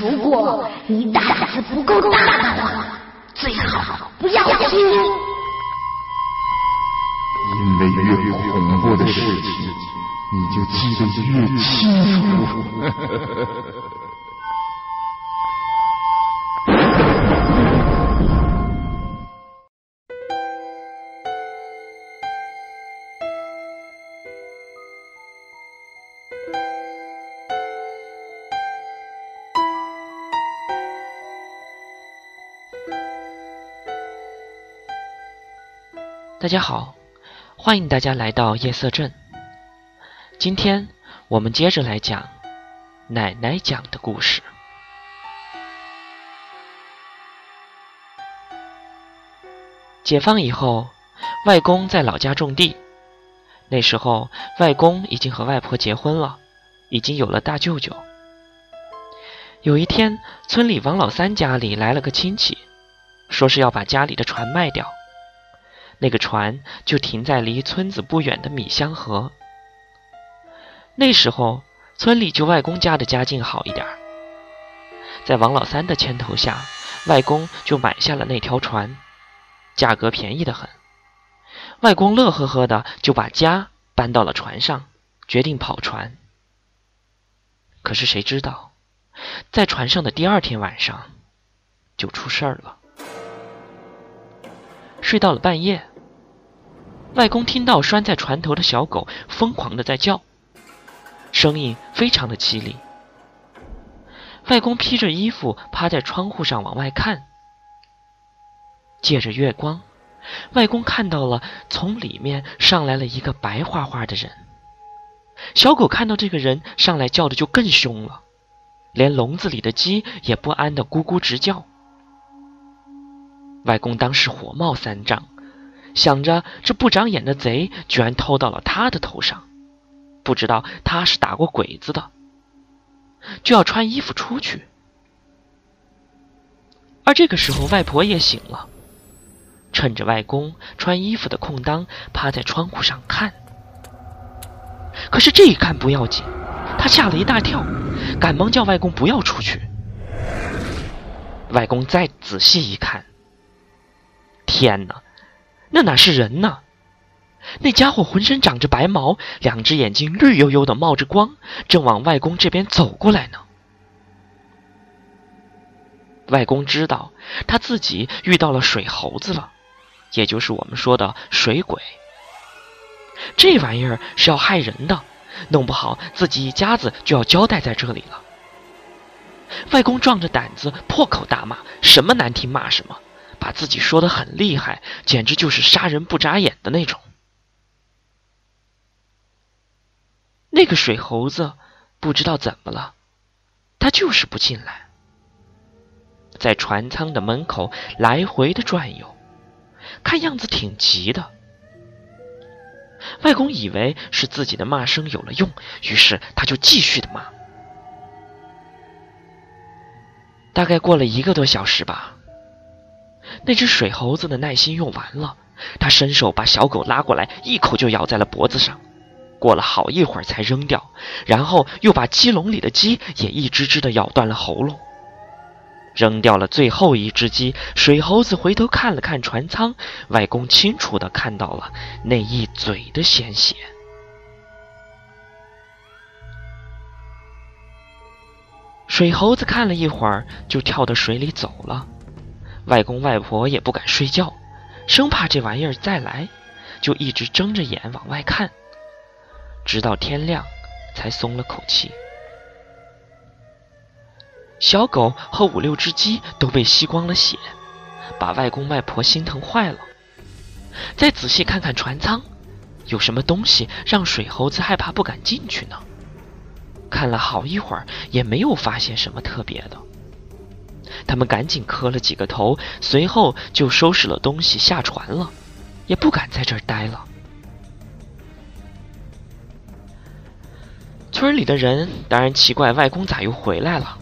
如果你胆子不够大的话，最好不要听。因为越恐怖的事情，你就记得越清楚。大家好，欢迎大家来到夜色镇。今天我们接着来讲奶奶讲的故事。解放以后，外公在老家种地。那时候，外公已经和外婆结婚了，已经有了大舅舅。有一天，村里王老三家里来了个亲戚，说是要把家里的船卖掉。那个船就停在离村子不远的米香河。那时候村里就外公家的家境好一点儿，在王老三的牵头下，外公就买下了那条船，价格便宜的很。外公乐呵呵的就把家搬到了船上，决定跑船。可是谁知道，在船上的第二天晚上就出事儿了。睡到了半夜，外公听到拴在船头的小狗疯狂的在叫，声音非常的凄厉。外公披着衣服趴在窗户上往外看，借着月光，外公看到了从里面上来了一个白花花的人。小狗看到这个人上来叫的就更凶了，连笼子里的鸡也不安的咕咕直叫。外公当时火冒三丈，想着这不长眼的贼居然偷到了他的头上，不知道他是打过鬼子的，就要穿衣服出去。而这个时候，外婆也醒了，趁着外公穿衣服的空当，趴在窗户上看。可是这一看不要紧，他吓了一大跳，赶忙叫外公不要出去。外公再仔细一看。天哪，那哪是人呢？那家伙浑身长着白毛，两只眼睛绿油油的冒着光，正往外公这边走过来呢。外公知道他自己遇到了水猴子了，也就是我们说的水鬼。这玩意儿是要害人的，弄不好自己一家子就要交代在这里了。外公壮着胆子破口大骂，什么难听骂什么。把自己说的很厉害，简直就是杀人不眨眼的那种。那个水猴子不知道怎么了，他就是不进来，在船舱的门口来回的转悠，看样子挺急的。外公以为是自己的骂声有了用，于是他就继续的骂。大概过了一个多小时吧。那只水猴子的耐心用完了，他伸手把小狗拉过来，一口就咬在了脖子上。过了好一会儿才扔掉，然后又把鸡笼里的鸡也一只只的咬断了喉咙。扔掉了最后一只鸡，水猴子回头看了看船舱，外公清楚的看到了那一嘴的鲜血。水猴子看了一会儿，就跳到水里走了。外公外婆也不敢睡觉，生怕这玩意儿再来，就一直睁着眼往外看，直到天亮才松了口气。小狗和五六只鸡都被吸光了血，把外公外婆心疼坏了。再仔细看看船舱，有什么东西让水猴子害怕不敢进去呢？看了好一会儿，也没有发现什么特别的。他们赶紧磕了几个头，随后就收拾了东西下船了，也不敢在这儿待了。村里的人当然奇怪外公咋又回来了，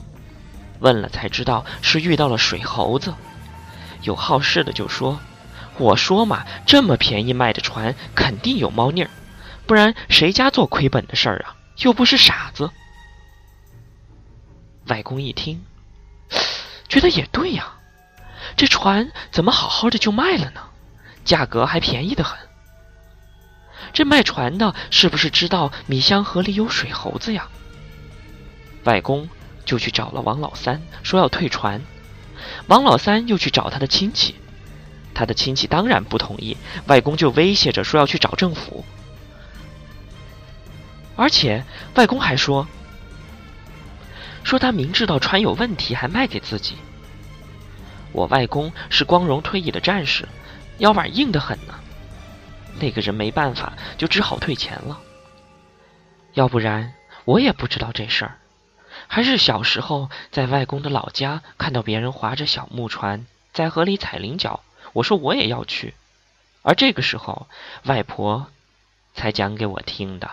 问了才知道是遇到了水猴子。有好事的就说：“我说嘛，这么便宜卖的船肯定有猫腻儿，不然谁家做亏本的事儿啊？又不是傻子。”外公一听。觉得也对呀，这船怎么好好的就卖了呢？价格还便宜的很。这卖船的是不是知道米香河里有水猴子呀？外公就去找了王老三，说要退船。王老三又去找他的亲戚，他的亲戚当然不同意。外公就威胁着说要去找政府，而且外公还说，说他明知道船有问题还卖给自己。我外公是光荣退役的战士，腰板硬得很呢。那个人没办法，就只好退钱了。要不然我也不知道这事儿。还是小时候在外公的老家看到别人划着小木船在河里踩菱角，我说我也要去。而这个时候，外婆才讲给我听的。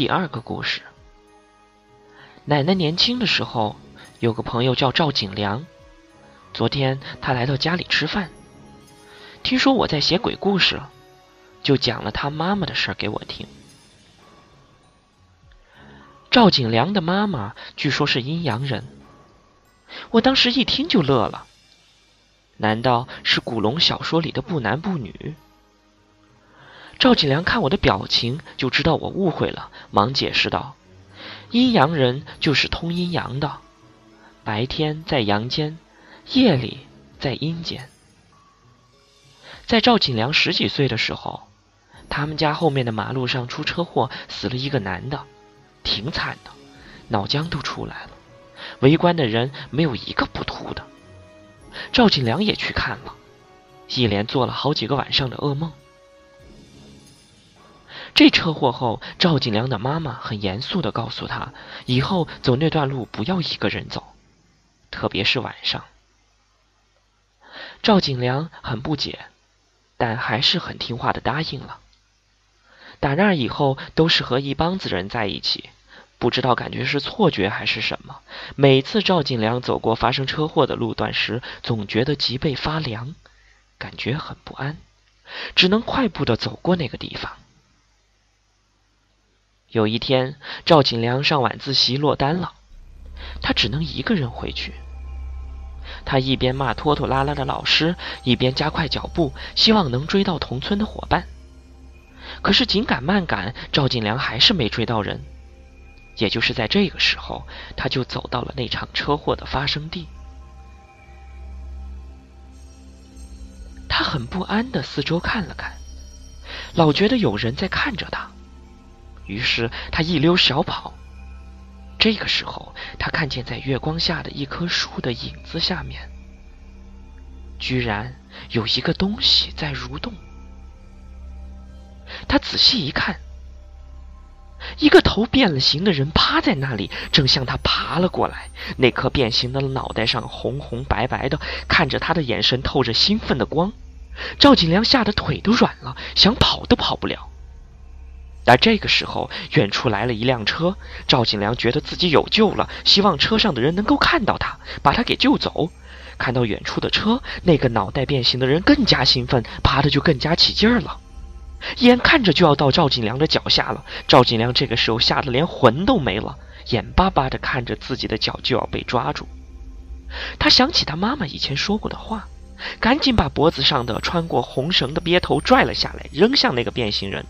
第二个故事，奶奶年轻的时候有个朋友叫赵景良。昨天他来到家里吃饭，听说我在写鬼故事，就讲了他妈妈的事儿给我听。赵景良的妈妈据说是阴阳人，我当时一听就乐了。难道是古龙小说里的不男不女？赵景良看我的表情，就知道我误会了，忙解释道：“阴阳人就是通阴阳的，白天在阳间，夜里在阴间。”在赵景良十几岁的时候，他们家后面的马路上出车祸，死了一个男的，挺惨的，脑浆都出来了，围观的人没有一个不吐的。赵景良也去看了，一连做了好几个晚上的噩梦。这车祸后，赵景良的妈妈很严肃的告诉他，以后走那段路不要一个人走，特别是晚上。赵景良很不解，但还是很听话的答应了。打那以后，都是和一帮子人在一起，不知道感觉是错觉还是什么。每次赵景良走过发生车祸的路段时，总觉得脊背发凉，感觉很不安，只能快步的走过那个地方。有一天，赵景良上晚自习落单了，他只能一个人回去。他一边骂拖拖拉拉的老师，一边加快脚步，希望能追到同村的伙伴。可是紧赶慢赶，赵景良还是没追到人。也就是在这个时候，他就走到了那场车祸的发生地。他很不安的四周看了看，老觉得有人在看着他。于是他一溜小跑。这个时候，他看见在月光下的一棵树的影子下面，居然有一个东西在蠕动。他仔细一看，一个头变了形的人趴在那里，正向他爬了过来。那颗变形的脑袋上红红白白的，看着他的眼神透着兴奋的光。赵景良吓得腿都软了，想跑都跑不了。而这个时候，远处来了一辆车。赵景良觉得自己有救了，希望车上的人能够看到他，把他给救走。看到远处的车，那个脑袋变形的人更加兴奋，爬的就更加起劲儿了。眼看着就要到赵景良的脚下了，赵景良这个时候吓得连魂都没了，眼巴巴的看着自己的脚就要被抓住。他想起他妈妈以前说过的话，赶紧把脖子上的穿过红绳的鳖头拽了下来，扔向那个变形人。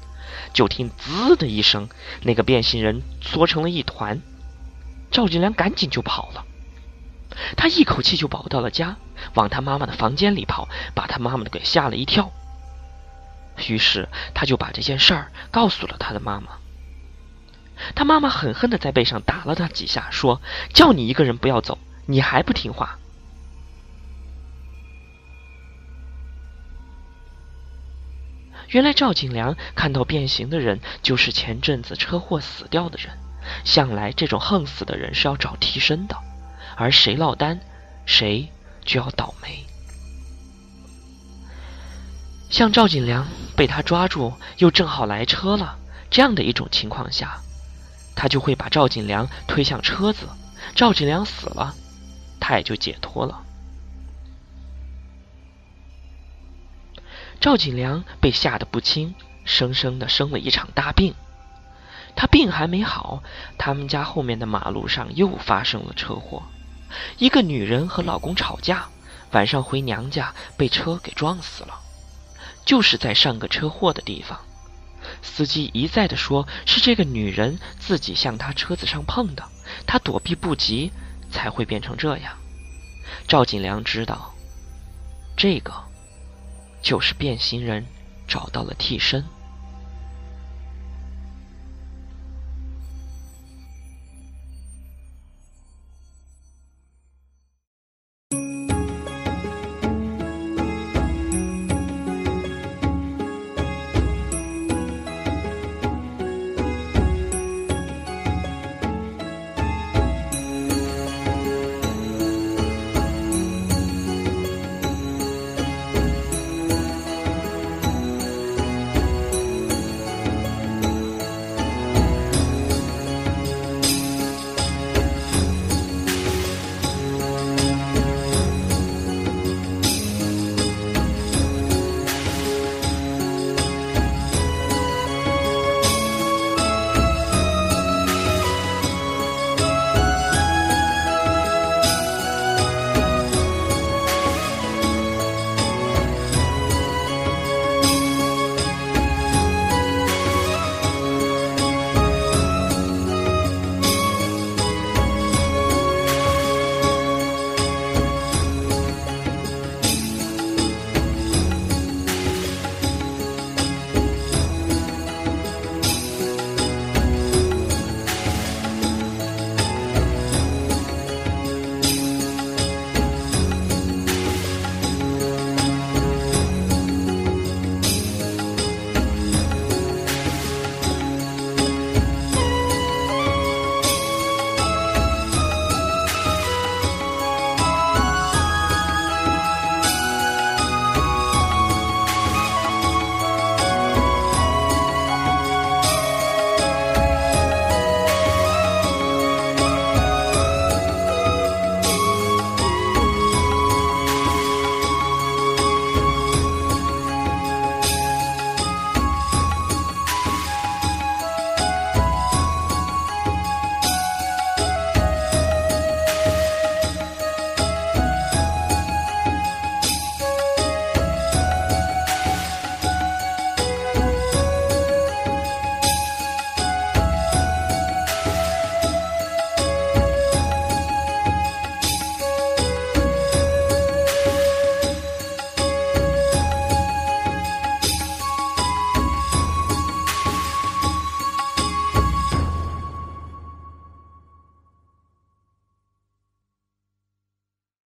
就听“滋”的一声，那个变形人缩成了一团。赵金良赶紧就跑了，他一口气就跑到了家，往他妈妈的房间里跑，把他妈妈给吓了一跳。于是他就把这件事儿告诉了他的妈妈。他妈妈狠狠的在背上打了他几下，说：“叫你一个人不要走，你还不听话。”原来赵景良看到变形的人就是前阵子车祸死掉的人，向来这种横死的人是要找替身的，而谁落单，谁就要倒霉。像赵景良被他抓住，又正好来车了，这样的一种情况下，他就会把赵景良推向车子，赵景良死了，他也就解脱了。赵锦良被吓得不轻，生生的生了一场大病。他病还没好，他们家后面的马路上又发生了车祸。一个女人和老公吵架，晚上回娘家被车给撞死了，就是在上个车祸的地方。司机一再的说是这个女人自己向他车子上碰的，他躲避不及，才会变成这样。赵锦良知道，这个就是变形人找到了替身。